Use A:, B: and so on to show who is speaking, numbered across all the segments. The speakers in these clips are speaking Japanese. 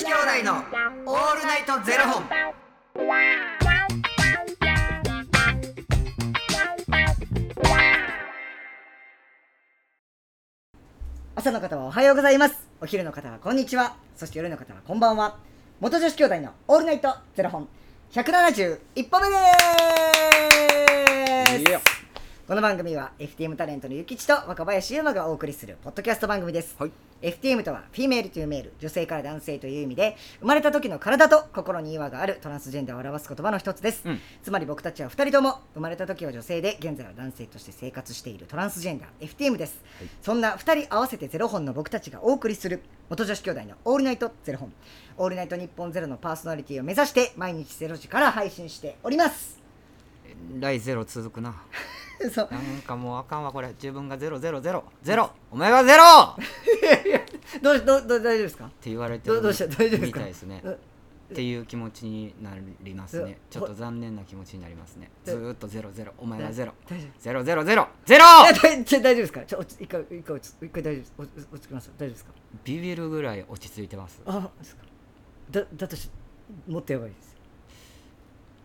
A: 子兄弟のオールナイトゼロ本。
B: 朝の方はおはようございます。お昼の方はこんにちは。そして夜の方はこんばんは。元女子兄弟のオールナイトゼロ本。171本目です。この番組は FTM タレントのゆきちと若林優馬がお送りするポッドキャスト番組です、
A: はい。
B: FTM とはフィメールというメール女性から男性という意味で生まれた時の体と心に違和があるトランスジェンダーを表す言葉の一つです、
A: うん。
B: つまり僕たちは2人とも生まれた時は女性で現在は男性として生活しているトランスジェンダー FTM です、そんな2人合わせてゼロ本の僕たちがお送りする元女子兄弟のオールナイトゼロ本。オールナイト日本ゼロのパーソナリティを目指して毎日ゼロ時から配信しております。
A: 来ゼロ続くな。
B: そう。
A: なんかもうあかんわこれ。自分がゼロゼロゼロ。ゼロ。お前はゼロ。っ
B: どうどうどう大丈夫ですか？
A: て言われてる
B: どうどうした？大丈夫ですか？
A: みたいですね。
B: う
A: っていう気持ちになりますね。
B: う
A: ちょっと残念な気持ちになりますね。ずーっとゼロゼロ。お前はゼロ。
B: 大丈夫
A: ゼロゼロゼロ。ゼロ。
B: いや大ちょ大丈夫ですか？ちょ落ち一回一回落ち一回大丈夫です。落ち落ち着きます。大丈夫ですか？
A: ビビるぐらい落ち着いてます。
B: あですか。だだとしもっとやばいです。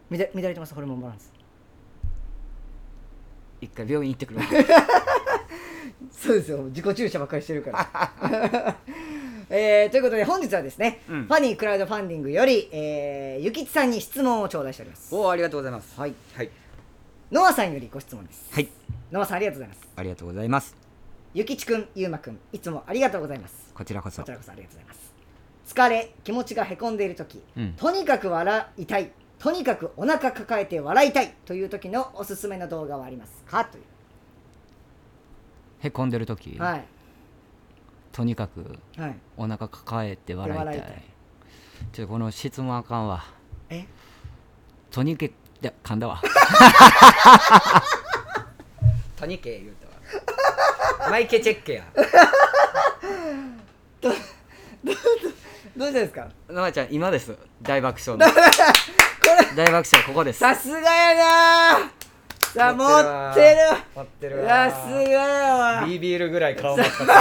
B: 乱乱れてます。ホルモンバランス
A: 一回病院行ってくるわ。
B: そうですよ自己注射ばっかりしてるから えー、ということで本日はですね、
A: うん
B: ファニークラウドファンディングより、えー、ゆきちさんに質問を頂戴しております
A: おおありがとうございます。
B: はい
A: はい。
B: ノアさんよりご質問です
A: はい。
B: ノアさんありがとうございます
A: ありがとうございます。
B: ゆきちくんゆうまくんいつもありがとうございます
A: こちらこそ
B: こち。らこそありがとうございます疲れ気持ちがへこんでいる時、
A: うん
B: とにかく笑いたいとにかくお腹抱えて笑いたい。という時のおすすめの動画はあります。かとい
A: へこんでる時、
B: うはい。
A: とにかく
B: はい。
A: お腹抱えて笑いたい。
B: 笑いたい。
A: ちょっとこの質問あかんわ。
B: え？
A: とにけいや噛んだわ。とにけ言うたわマイケチェッケや。
B: どうしたんですか？
A: のあちゃん今です。大爆笑の 大爆笑ここです。
B: さすがやな。さあ持ってる。
A: 持ってる
B: さすがやわ。
A: ビビるぐらい顔真っ赤っか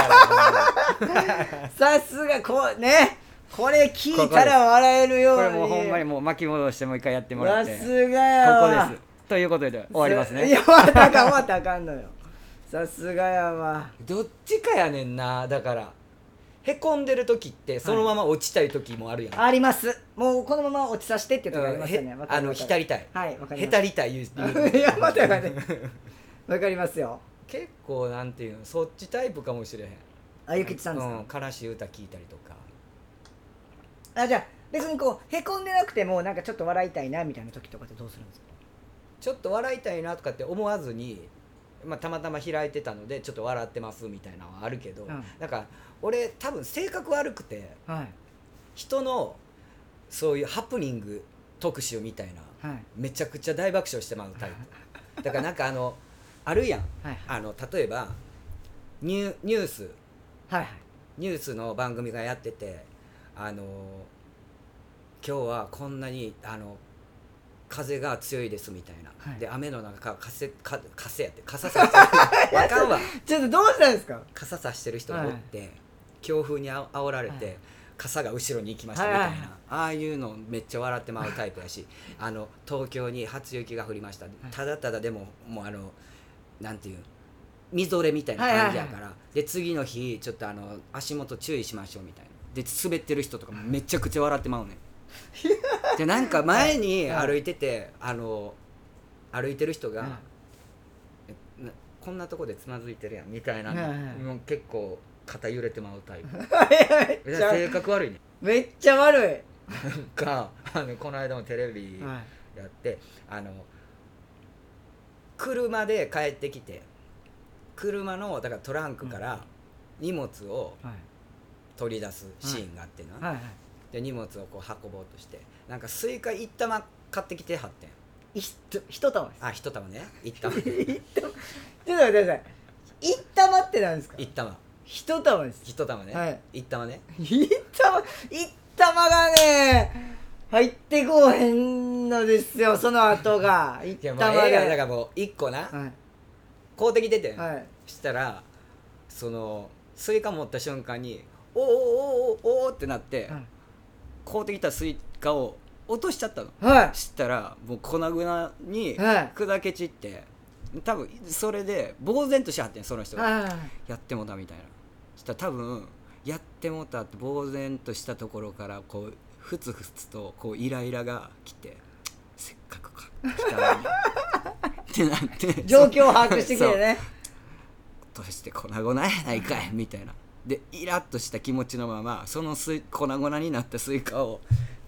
A: や
B: さすがこうね。これ聞いたら笑えるように。
A: これもうほんまにもう巻き戻してもう一回やってもらって。
B: さすがやわ。
A: ここです。ということで終わります
B: い
A: ね
B: や終わったかん終わったらあかんのよ。さすがやわ。
A: どっちかやねんなだからへこんでる時ってそのまま落ちたい時もあるやん、
B: あります。もうこのまま落ちさせてっていう時ありますよね。
A: あの浸りたい。
B: はいわかります。
A: へたりたい言う
B: いや待って待って。わかりますよ。
A: 結構なんていうのそっちタイプかもしれへん。
B: あゆきちさんですか、
A: うん、悲しい歌聞いたりとか。
B: あじゃあ別にこうへこんでなくてもなんかちょっと笑いたいなみたいな時とかってどうするんですか？
A: ちょっと笑いたいなとかって思わずに、まあ、たまたま開いてたのでちょっと笑ってますみたいなのはあるけど、
B: うん。
A: なんか俺多分性格悪くて
B: はい。
A: 人のそういうハプニング特集みたいな
B: はい。
A: めちゃくちゃ大爆笑してまうタイプ。だからなんかあのあるやん。
B: はい
A: あの例えばニュニュース。
B: はいはい。
A: ニュースの番組がやっててあの今日はこんなにあの風が強いですみたいな、
B: はい。
A: で雨の中風か風やって傘さしてる わかんわ。
B: ちょっとどうしたんですか？
A: 傘さしてる人がおって、強風にあ煽られて、
B: はい。
A: 傘が後ろに行きましたみたいな、
B: はいはいはい。
A: ああいうのめっちゃ笑ってまうタイプやしあの東京に初雪が降りました、ただただでももうあのなんていうみぞれみたいな感じやから、で次の日ちょっとあの足元注意しましょうみたいな。で滑ってる人とかもめちゃくちゃ笑ってまうねん でなんか前に
B: はい
A: 歩いててあの歩いてる人が、こんなとこでつまずいてるやんみたいな、
B: はいはい
A: もう結構肩揺れてまうタイプ。
B: めっちゃ
A: 性格悪いね。
B: めっちゃ悪い。
A: なんかあのこの間もテレビ
B: はい。
A: やって、あの車で帰ってきて車のだからトランクから荷物を
B: はい。
A: 取り出すシーンがあってな、
B: はいはい
A: で荷物をこう運ぼうとしてなんかスイカ一玉買ってきてはってん。
B: 一玉です。
A: あ一玉ね。一玉。
B: ちょっと待ってください。一玉ってなんですか？
A: 一玉。
B: 一玉です。
A: 一玉ね、
B: はい。
A: 一玉ね。
B: 一玉。一玉がね入ってこうへんのですよその後が。一玉が
A: 映画だからもう一個な。
B: はい。
A: 買うてきててん、
B: はい。
A: したらそのスイカ持った瞬間に「おおおおおおおってなって、
B: はい
A: 買うてきたスイカを落としちゃったの。
B: はい。
A: したらもう粉々に
B: はい。
A: 砕け散って多分それで呆然としはってんその人が。
B: はい
A: やってもたみたいな。したら多分やってもたって呆然としたところからこうふつふつとこうイライラが来てせっかくか来たのに。ってなって。
B: 状況を把握してきてね。
A: どうして粉々やないかいみたいなでイラッとした気持ちのままそのスイ粉々になったスイカを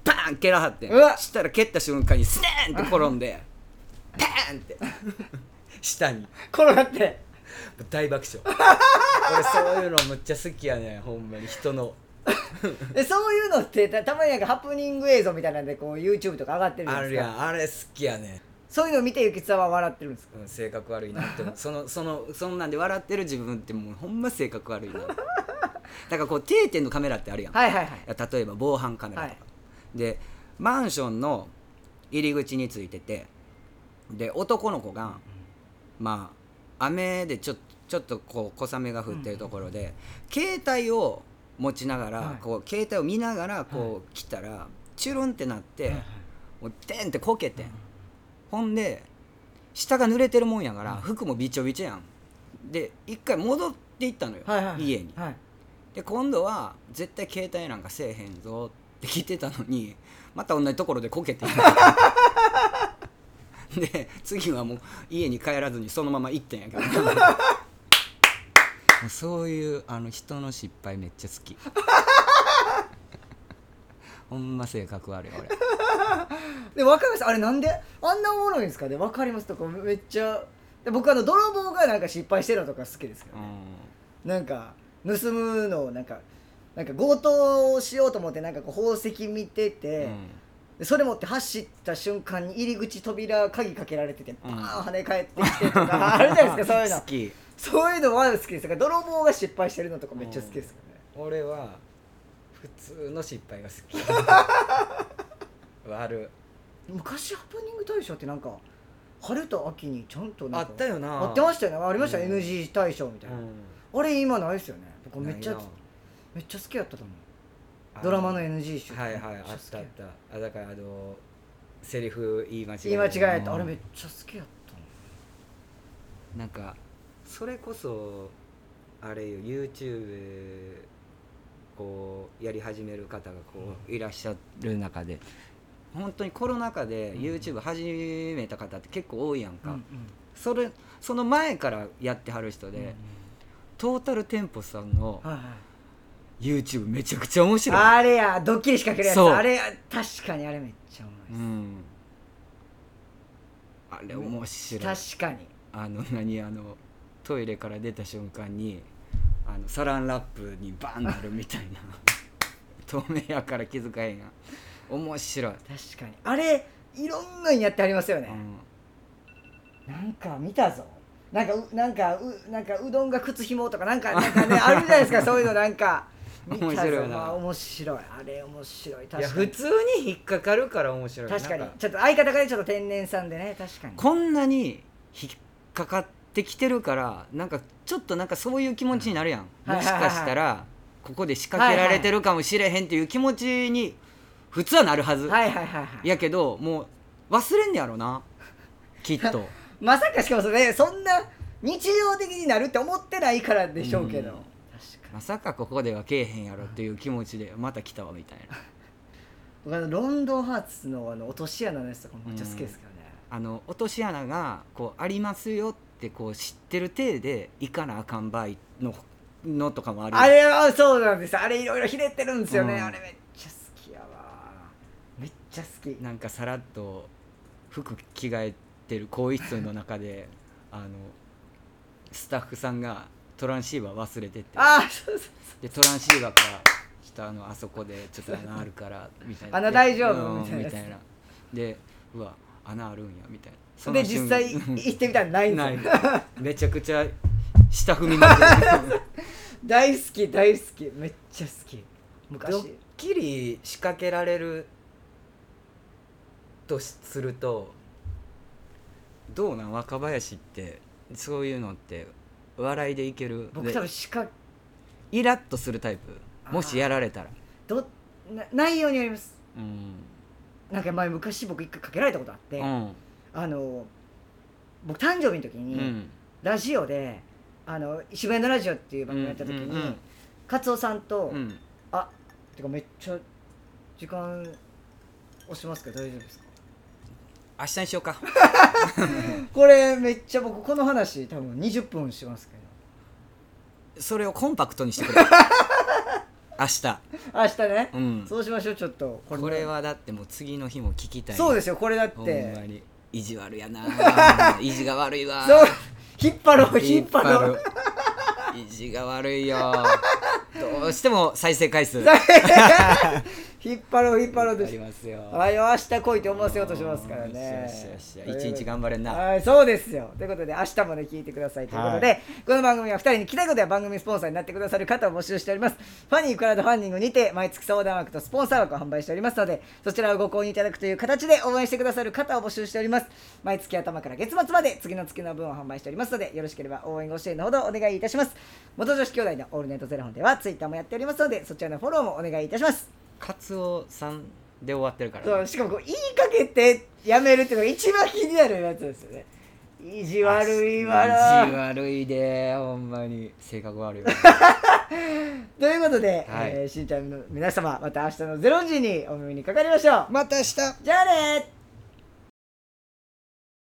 A: パーン蹴らはってん
B: うわ。
A: したら蹴った瞬間にスネーンって転んでパーンって。下に。
B: 転がって。
A: 大爆笑。俺そういうのむっちゃ好きやねんほんまに。人の。
B: でそういうのってたたまになんかハプニング映像みたいなんでこう YouTube とか上がってるじゃ
A: ある
B: ないですか。
A: やん。あれ好きやねん。
B: そういうのを見てゆきつさんは笑ってるんですか？
A: うん、性格悪いなって思う。そのそのそんなんで笑ってる自分ってもうほんま性格悪いなだからこう定点のカメラってあるやん、
B: はいはいはい。
A: 例えば防犯カメラとか、でマンションの入り口についててで男の子が、まあ雨でちょちょっとこう小雨が降ってるところで、携帯を持ちながら、
B: はい。
A: こう携帯を見ながらこう来たら、チュルンってなって、もうテンってこけてん、ほんで下が濡れてるもんやから、服もびちょびちょやん。で一回戻っていったのよ、
B: はいはい。
A: 家に。
B: はい
A: で今度は絶対携帯なんかせえへんぞって聞いてたのにまた同じところでこけて で次はもう家に帰らずにそのまま行ってんやけど。そういうあの人の失敗めっちゃ好き。ほんま性格悪い俺。
B: で分かりますあれなんで？あんなおもろいんですか？ね分かりますとかめっちゃ。で僕あの泥棒がなんか失敗してるのとか好きですけど、ね。なんか盗むのをなんかなんか強盗をしようと思ってなんかこう宝石見てて、
A: うん。
B: でそれ持って走った瞬間に入り口扉鍵かけられててバ
A: うん。
B: ーン跳ね返ってきてとかあるじゃないですか そういうの。
A: 好き。
B: そういうのは好きです。だから泥棒が失敗してるのとかめっちゃ好きですよね、
A: 俺は普通の失敗が好き。悪
B: 昔ハプニング大賞ってなんか春と秋にちゃんと
A: あ
B: か
A: ったよな。
B: あってましたよね。ありました、
A: うん。
B: NG 大賞みたいな、
A: うん
B: あれ今ないですよね。僕めっちゃめっちゃ好きやったと思う。
A: あ
B: ドラマの NG 集
A: はいはいあったあった。あだからあのセリフ言い間違え。
B: 言い間違えた。
A: うん。
B: あれめっちゃ好きやったの
A: なんかそれこそあれよ YouTube こうやり始める方がこういらっしゃる中で本当にコロナ禍で YouTube 始めた方って結構多いやんか、
B: うん
A: それその前からやってはる人で、
B: うん
A: トータルテンポさんの YouTube めちゃくちゃ面白い。
B: あれやドッキリ仕掛けるやつ。
A: そう。
B: あれ確かにあれめっちゃ
A: うん。あれ面白い。
B: 確かに。
A: あの何あのトイレから出た瞬間にあのサランラップにバンなるみたいな。透明やから気づかへんやん。面白い、
B: 確かに。あれいろんなんやってありますよね、
A: うん、
B: なんか見たぞなんかうなんかうなんかうどんが靴ひもとかなんかなんかねあるじゃないですか そういうのなんか。
A: 面白いな。
B: まあ、面白い。あれ面白い。
A: いや
B: 確かに。
A: 普通に引っかかるから面白い。
B: 確かに。ちょっと相方がねちょっと天然さんでね確かに。
A: こんなに引っかかってきてるからなんかちょっとなんかそういう気持ちになるやん、
B: はい。
A: もしかしたらここで仕掛けられてるかもしれへんっていう気持ちに普通はなるはず、
B: はいはいはいはい。
A: やけどもう忘れんねやろな。きっと
B: まさかしかもそれそんな日常的になるって思ってないからでしょうけど、
A: うん。
B: 確か
A: まさかここではけえへんやろっていう気持ちでまた来たわみたいな。
B: に僕あのロンドンハーツのあの落とし穴のやつとかもめっちゃ好きですけどね、
A: あの落とし穴がこうありますよってこう知ってる体で行かなあかん場合ののとかもある
B: あれはそうなんです。あれいろいろひねってるんですよね、
A: うん。
B: あれめっちゃ好きやわ。めっちゃ好き。
A: なんかさらっと服着替えてる更衣室の中であのスタッフさんがトランシーバー忘れてて。
B: ああそうそう
A: でトランシーバーから「ちょっとあのあそこでちょっと穴あるから」みたいな。
B: 穴大丈夫？
A: うん
B: みたいな。
A: でうわ穴あるんやみたいな。その
B: で
A: 瞬
B: 実際行ってみたらないんですよ。
A: ない。めちゃくちゃ下踏みまくる。
B: 大好き大好き。めっちゃ好き。
A: ド
B: 昔
A: ッキリ仕掛けられるとするとどうなん若林ってそういうのって笑いでいける？
B: 僕
A: で
B: 多分しか
A: イラッとするタイプ？もしやられたら。
B: どな内容によります。
A: うん。
B: なんか前昔僕一回かけられたことあって、
A: うん。
B: あの僕誕生日の時
A: う
B: に、
A: ん。
B: ラジオであの渋谷のラジオっていう番組やった時に、
A: うんうんうん。
B: カツオさんと、
A: うん。
B: あてかめっちゃ時間押しますけど大丈夫ですか？
A: 明日にしようか。
B: これめっちゃ僕この話多分20分しますけ
A: それをコンパクトにしてくれ。明日。
B: ど明日ね、
A: うん。
B: そうしましょうちょっとこ
A: これはだってもう次の日も聞きたい。
B: そうですよこれだっ
A: ほん
B: て
A: まに。意地悪やな 意地が悪いわ。
B: そう。引っ張ろう引っ張ろう。
A: 意地が悪いよ。どうしても再生回数
B: 引っ張ろう引っ張ろうとし
A: ありますよ。
B: あよ明日来いって思わせようとしますからね。
A: 一日頑張れんな。
B: はいそうですよ。ということで明日もね聞いてください。ということで、
A: は
B: この番組は2人に聞きたいことや番組スポンサーになってくださる方を募集しております。ファニークラウドファンディングにて毎月相談枠とスポンサー枠を販売しておりますのでそちらをご購入いただくという形で応援してくださる方を募集しております。毎月頭から月末まで次の月の分を販売しておりますのでよろしければ応援ご支援のほどお願いいたします。元女子兄弟のオールネットゼロ本ではツイッターもやっておりますのでそちらのフォローもお願いいたします
A: カツオさんで終わってるから
B: そうしかもこう言いかけてやめるっていうのが一番気になるやつですよね。意地悪いわ
A: 意
B: な
A: 地悪いでほんまに。性格悪いわ。
B: ということで、
A: はい。
B: えーしんちゃんの皆様また明日の0時にお耳にかかりましょう。
A: また明日。
B: じゃあね